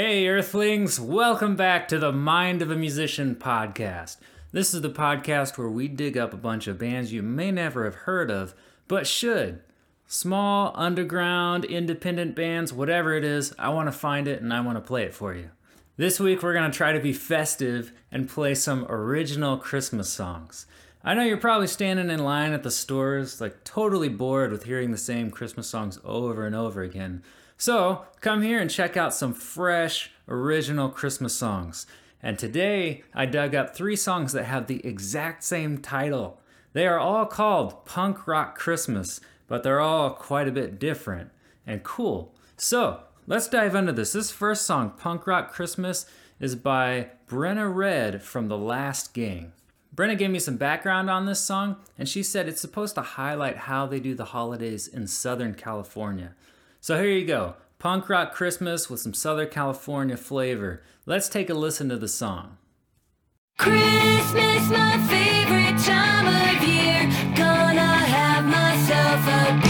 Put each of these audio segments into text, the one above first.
Hey, Earthlings! Welcome back to the Mind of a Musician podcast. This is the podcast where we dig up a bunch of bands you may never have heard of, but should. Small, underground, independent bands, whatever it is, I want to find it and I want to play it for you. This week we're going to try to be festive and play some original Christmas songs. I know you're probably standing in line at the stores, like totally bored with hearing the same Christmas songs over and over again. So come here and check out some fresh, original Christmas songs. And today I dug up three songs that have the exact same title. They are all called Punk Rock Christmas, but they're all quite a bit different and cool. So let's dive into this. This first song, Punk Rock Christmas, is by Brenna Red from The Last Gang. Brenna gave me some background on this song, and she said it's supposed to highlight how they do the holidays in Southern California. So here you go punk rock Christmas with some Southern California flavor. Let's take a listen to the song. Christmas, my favorite time of year. Gonna have myself a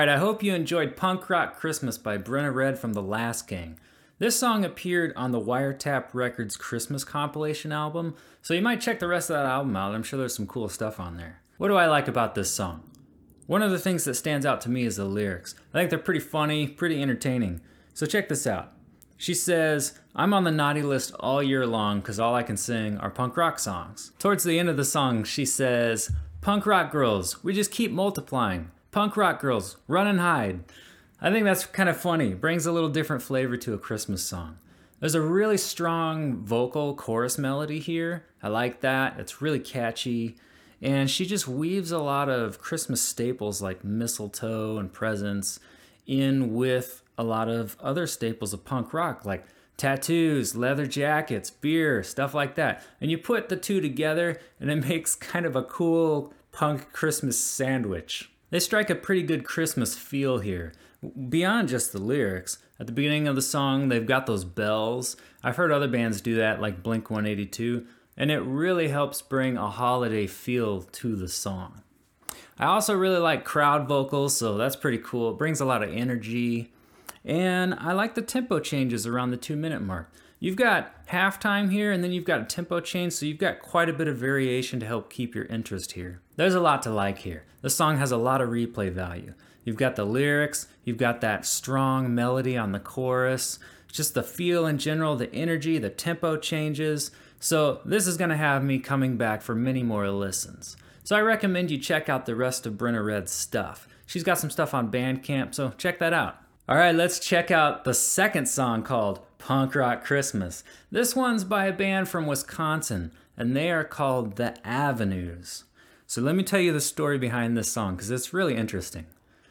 right, I hope you enjoyed Punk Rock Christmas by Brenna Red from The Last Gang. This song appeared on the Wiretap Records Christmas compilation album, so you might check the rest of that album out. I'm sure there's some cool stuff on there. What do I like about this song? One of the things that stands out to me is the lyrics. I think they're pretty funny, pretty entertaining. So check this out. She says, I'm on the naughty list all year long because all I can sing are punk rock songs. Towards the end of the song, she says, Punk rock girls, we just keep multiplying. Punk rock girls, run and hide. I think that's kind of funny. Brings a little different flavor to a Christmas song. There's a really strong vocal chorus melody here. I like that. It's really catchy. And she just weaves a lot of Christmas staples like mistletoe and presents in with a lot of other staples of punk rock like tattoos, leather jackets, beer, stuff like that. And you put the two together and it makes kind of a cool punk Christmas sandwich. They strike a pretty good Christmas feel here. Beyond just the lyrics, at the beginning of the song, they've got those bells. I've heard other bands do that, like Blink 182, and it really helps bring a holiday feel to the song. I also really like crowd vocals, so that's pretty cool. It brings a lot of energy. And I like the tempo changes around the two minute mark. You've got halftime here, and then you've got a tempo change, so you've got quite a bit of variation to help keep your interest here. There's a lot to like here. The song has a lot of replay value. You've got the lyrics, you've got that strong melody on the chorus, just the feel in general, the energy, the tempo changes. So, this is going to have me coming back for many more listens. So, I recommend you check out the rest of Brenna Red's stuff. She's got some stuff on Bandcamp, so check that out. All right, let's check out the second song called Punk Rock Christmas. This one's by a band from Wisconsin, and they are called The Avenues. So let me tell you the story behind this song because it's really interesting.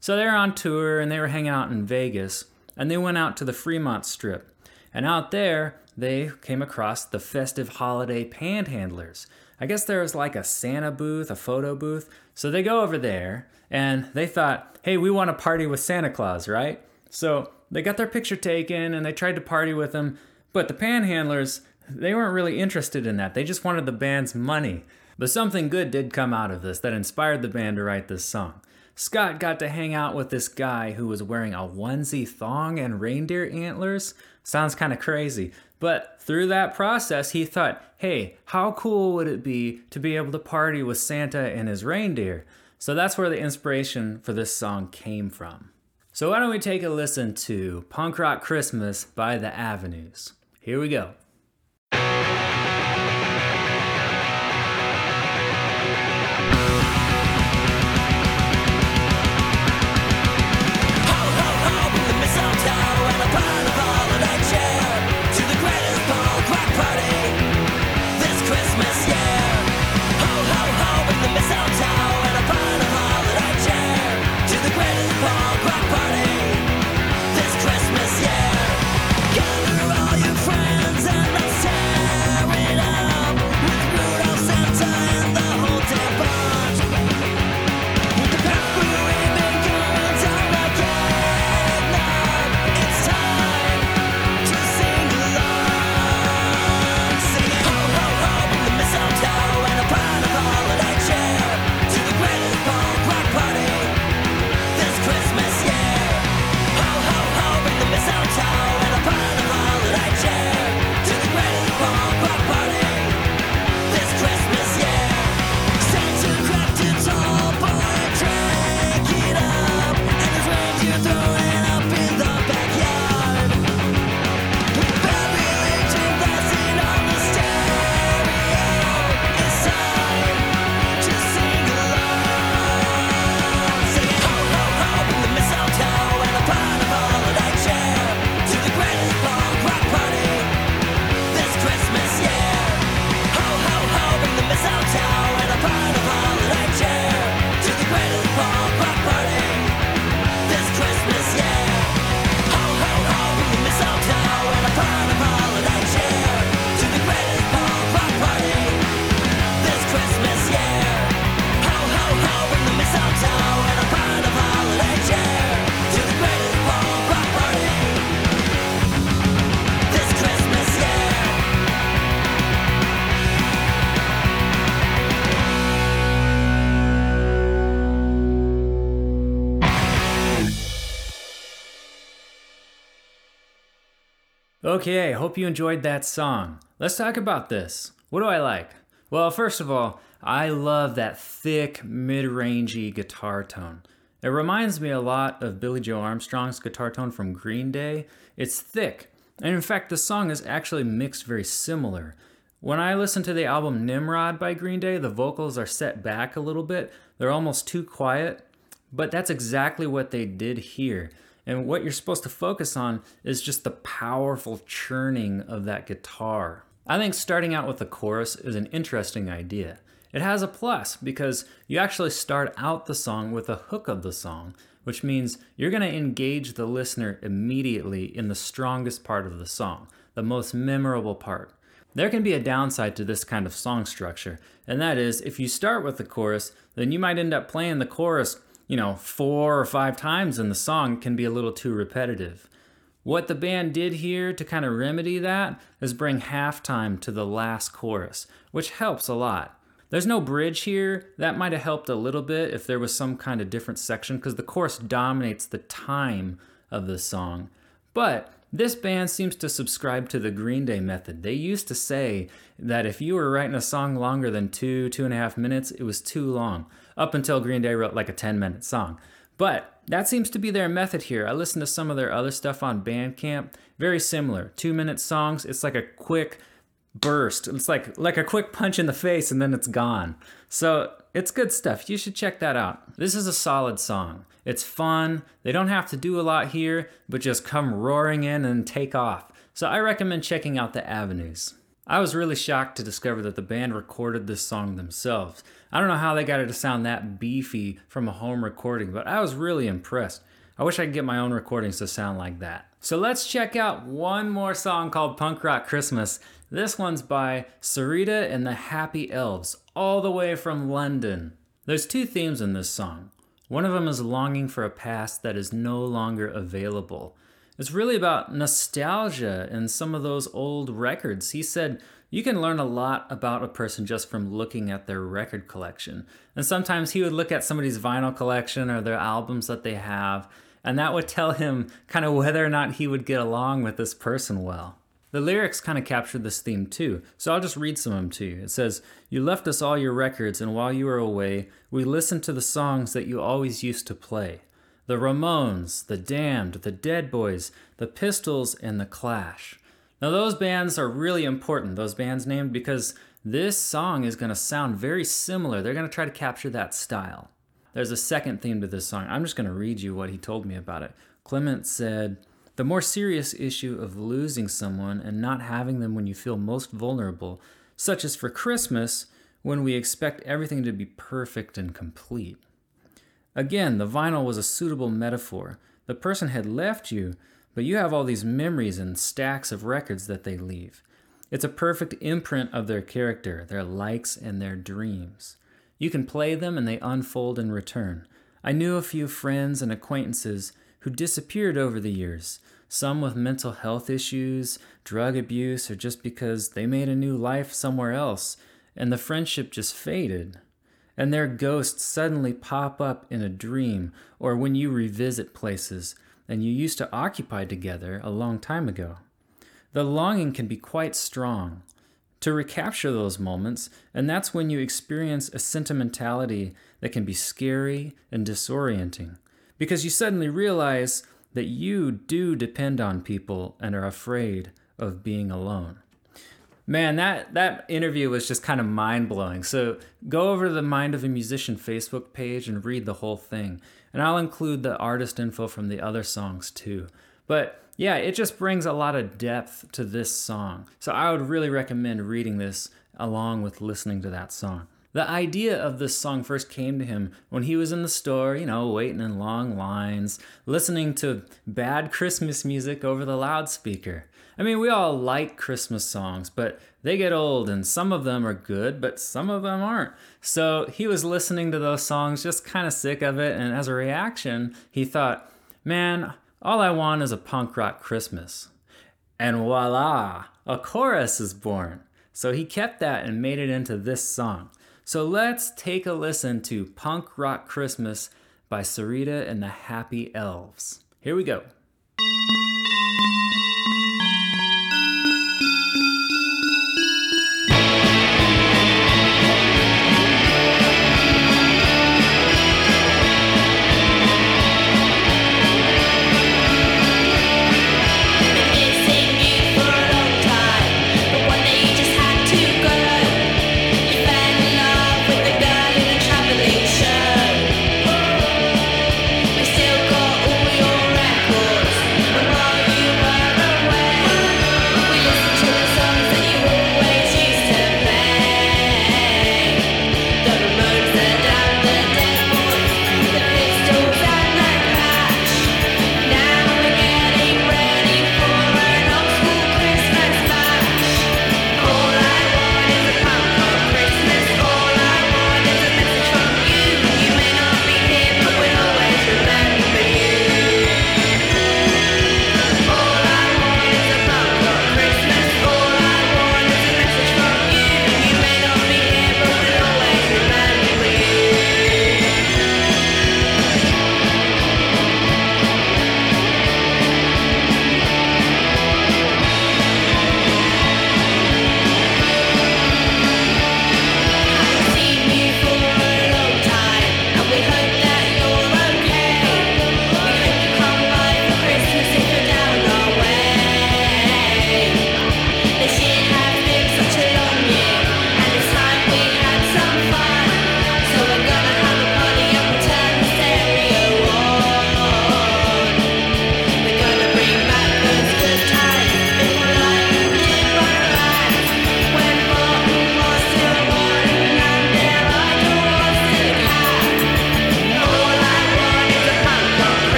So they're on tour and they were hanging out in Vegas, and they went out to the Fremont Strip. And out there, they came across the festive holiday panhandlers. I guess there was like a Santa booth, a photo booth. So they go over there and they thought, hey, we want to party with Santa Claus, right? So they got their picture taken and they tried to party with him, but the panhandlers, they weren't really interested in that. They just wanted the band's money. But something good did come out of this that inspired the band to write this song. Scott got to hang out with this guy who was wearing a onesie thong and reindeer antlers. Sounds kind of crazy. But through that process, he thought, hey, how cool would it be to be able to party with Santa and his reindeer? So that's where the inspiration for this song came from. So, why don't we take a listen to Punk Rock Christmas by The Avenues? Here we go. Okay, hope you enjoyed that song. Let's talk about this. What do I like? Well, first of all, I love that thick, mid rangey guitar tone. It reminds me a lot of Billie Joe Armstrong's guitar tone from Green Day. It's thick, and in fact, the song is actually mixed very similar. When I listen to the album Nimrod by Green Day, the vocals are set back a little bit. They're almost too quiet, but that's exactly what they did here. And what you're supposed to focus on is just the powerful churning of that guitar. I think starting out with the chorus is an interesting idea. It has a plus because you actually start out the song with a hook of the song, which means you're going to engage the listener immediately in the strongest part of the song, the most memorable part. There can be a downside to this kind of song structure, and that is if you start with the chorus, then you might end up playing the chorus you know, four or five times in the song can be a little too repetitive. What the band did here to kind of remedy that is bring halftime to the last chorus, which helps a lot. There's no bridge here. That might have helped a little bit if there was some kind of different section because the chorus dominates the time of the song. But this band seems to subscribe to the Green Day method. They used to say that if you were writing a song longer than two, two and a half minutes, it was too long, up until Green Day wrote like a 10 minute song. But that seems to be their method here. I listened to some of their other stuff on Bandcamp, very similar. Two minute songs, it's like a quick burst. It's like like a quick punch in the face and then it's gone. So it's good stuff. You should check that out. This is a solid song. It's fun. They don't have to do a lot here, but just come roaring in and take off. So I recommend checking out the avenues. I was really shocked to discover that the band recorded this song themselves. I don't know how they got it to sound that beefy from a home recording, but I was really impressed. I wish I could get my own recordings to sound like that. So let's check out one more song called Punk Rock Christmas. This one's by Sarita and the Happy Elves, all the way from London. There's two themes in this song. One of them is longing for a past that is no longer available. It's really about nostalgia and some of those old records. He said you can learn a lot about a person just from looking at their record collection. And sometimes he would look at somebody's vinyl collection or their albums that they have, and that would tell him kind of whether or not he would get along with this person well. The lyrics kind of capture this theme too, so I'll just read some of them to you. It says, You left us all your records, and while you were away, we listened to the songs that you always used to play the Ramones, the Damned, the Dead Boys, the Pistols, and the Clash. Now, those bands are really important, those bands named, because this song is going to sound very similar. They're going to try to capture that style. There's a second theme to this song. I'm just going to read you what he told me about it. Clement said, The more serious issue of losing someone and not having them when you feel most vulnerable, such as for Christmas, when we expect everything to be perfect and complete. Again, the vinyl was a suitable metaphor. The person had left you, but you have all these memories and stacks of records that they leave. It's a perfect imprint of their character, their likes, and their dreams. You can play them and they unfold in return. I knew a few friends and acquaintances who disappeared over the years, some with mental health issues, drug abuse, or just because they made a new life somewhere else, and the friendship just faded and their ghosts suddenly pop up in a dream or when you revisit places and you used to occupy together a long time ago. The longing can be quite strong to recapture those moments, and that's when you experience a sentimentality that can be scary and disorienting because you suddenly realize that you do depend on people and are afraid of being alone. Man, that that interview was just kind of mind blowing. So go over to the Mind of a Musician Facebook page and read the whole thing. And I'll include the artist info from the other songs too. But yeah, it just brings a lot of depth to this song. So I would really recommend reading this along with listening to that song. The idea of this song first came to him when he was in the store, you know, waiting in long lines, listening to bad Christmas music over the loudspeaker. I mean, we all like Christmas songs, but they get old and some of them are good, but some of them aren't. So he was listening to those songs, just kind of sick of it. And as a reaction, he thought, man, all I want is a punk rock Christmas. And voila, a chorus is born. So he kept that and made it into this song. So let's take a listen to Punk Rock Christmas by Sarita and the Happy Elves. Here we go.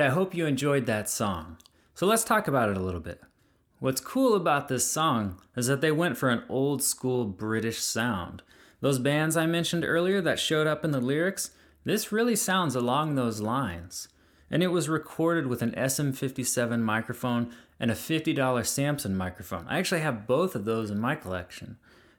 Right, I hope you enjoyed that song. So let's talk about it a little bit. What's cool about this song is that they went for an old school British sound. Those bands I mentioned earlier that showed up in the lyrics, this really sounds along those lines. And it was recorded with an SM57 microphone and a $50 Samson microphone. I actually have both of those in my collection.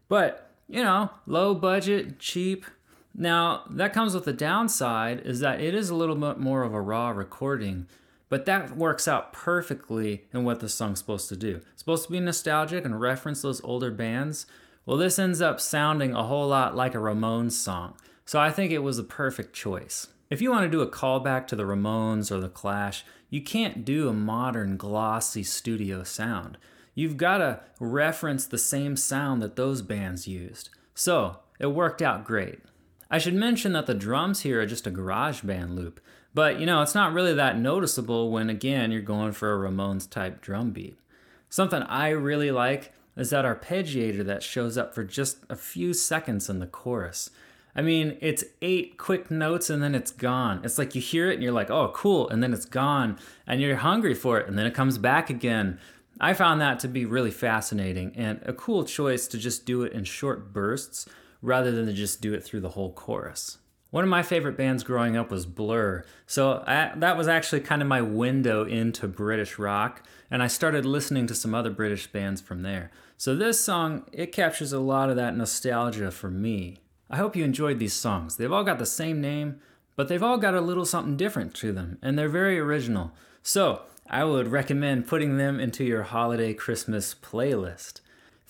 But, you know, low budget, cheap. Now, that comes with the downside is that it is a little bit more of a raw recording, but that works out perfectly in what the song's supposed to do. It's supposed to be nostalgic and reference those older bands. Well, this ends up sounding a whole lot like a Ramones song. So I think it was a perfect choice. If you want to do a callback to the Ramones or the Clash, you can't do a modern glossy studio sound. You've got to reference the same sound that those bands used. So it worked out great. I should mention that the drums here are just a GarageBand loop, but you know, it's not really that noticeable when again you're going for a Ramones type drum beat. Something I really like is that arpeggiator that shows up for just a few seconds in the chorus. I mean, it's eight quick notes and then it's gone. It's like you hear it and you're like, oh, cool, and then it's gone, and you're hungry for it, and then it comes back again. I found that to be really fascinating and a cool choice to just do it in short bursts rather than to just do it through the whole chorus. One of my favorite bands growing up was Blur, so I, that was actually kind of my window into British rock, and I started listening to some other British bands from there. So this song, it captures a lot of that nostalgia for me. I hope you enjoyed these songs. They've all got the same name, but they've all got a little something different to them, and they're very original. So, I would recommend putting them into your holiday Christmas playlist.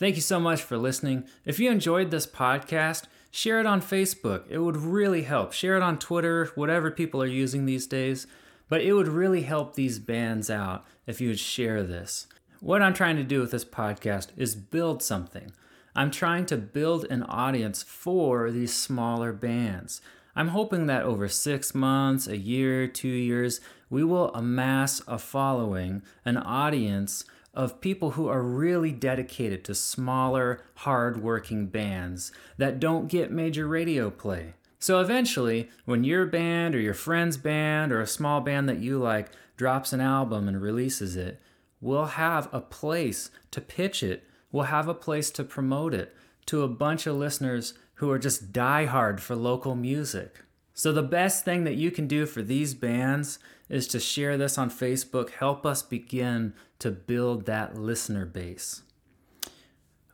Thank you so much for listening. If you enjoyed this podcast, share it on Facebook. It would really help. Share it on Twitter, whatever people are using these days. But it would really help these bands out if you would share this. What I'm trying to do with this podcast is build something. I'm trying to build an audience for these smaller bands. I'm hoping that over six months, a year, two years, we will amass a following, an audience of people who are really dedicated to smaller, hard-working bands that don't get major radio play. So eventually, when your band or your friend's band or a small band that you like drops an album and releases it, we'll have a place to pitch it we'll have a place to promote it to a bunch of listeners who are just diehard for local music. So, the best thing that you can do for these bands is to share this on Facebook. Help us begin to build that listener base.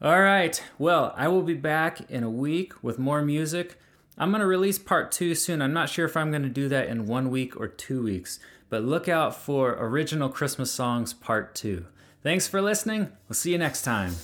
All right, well, I will be back in a week with more music. I'm going to release part two soon. I'm not sure if I'm going to do that in one week or two weeks, but look out for Original Christmas Songs Part 2. Thanks for listening. We'll see you next time.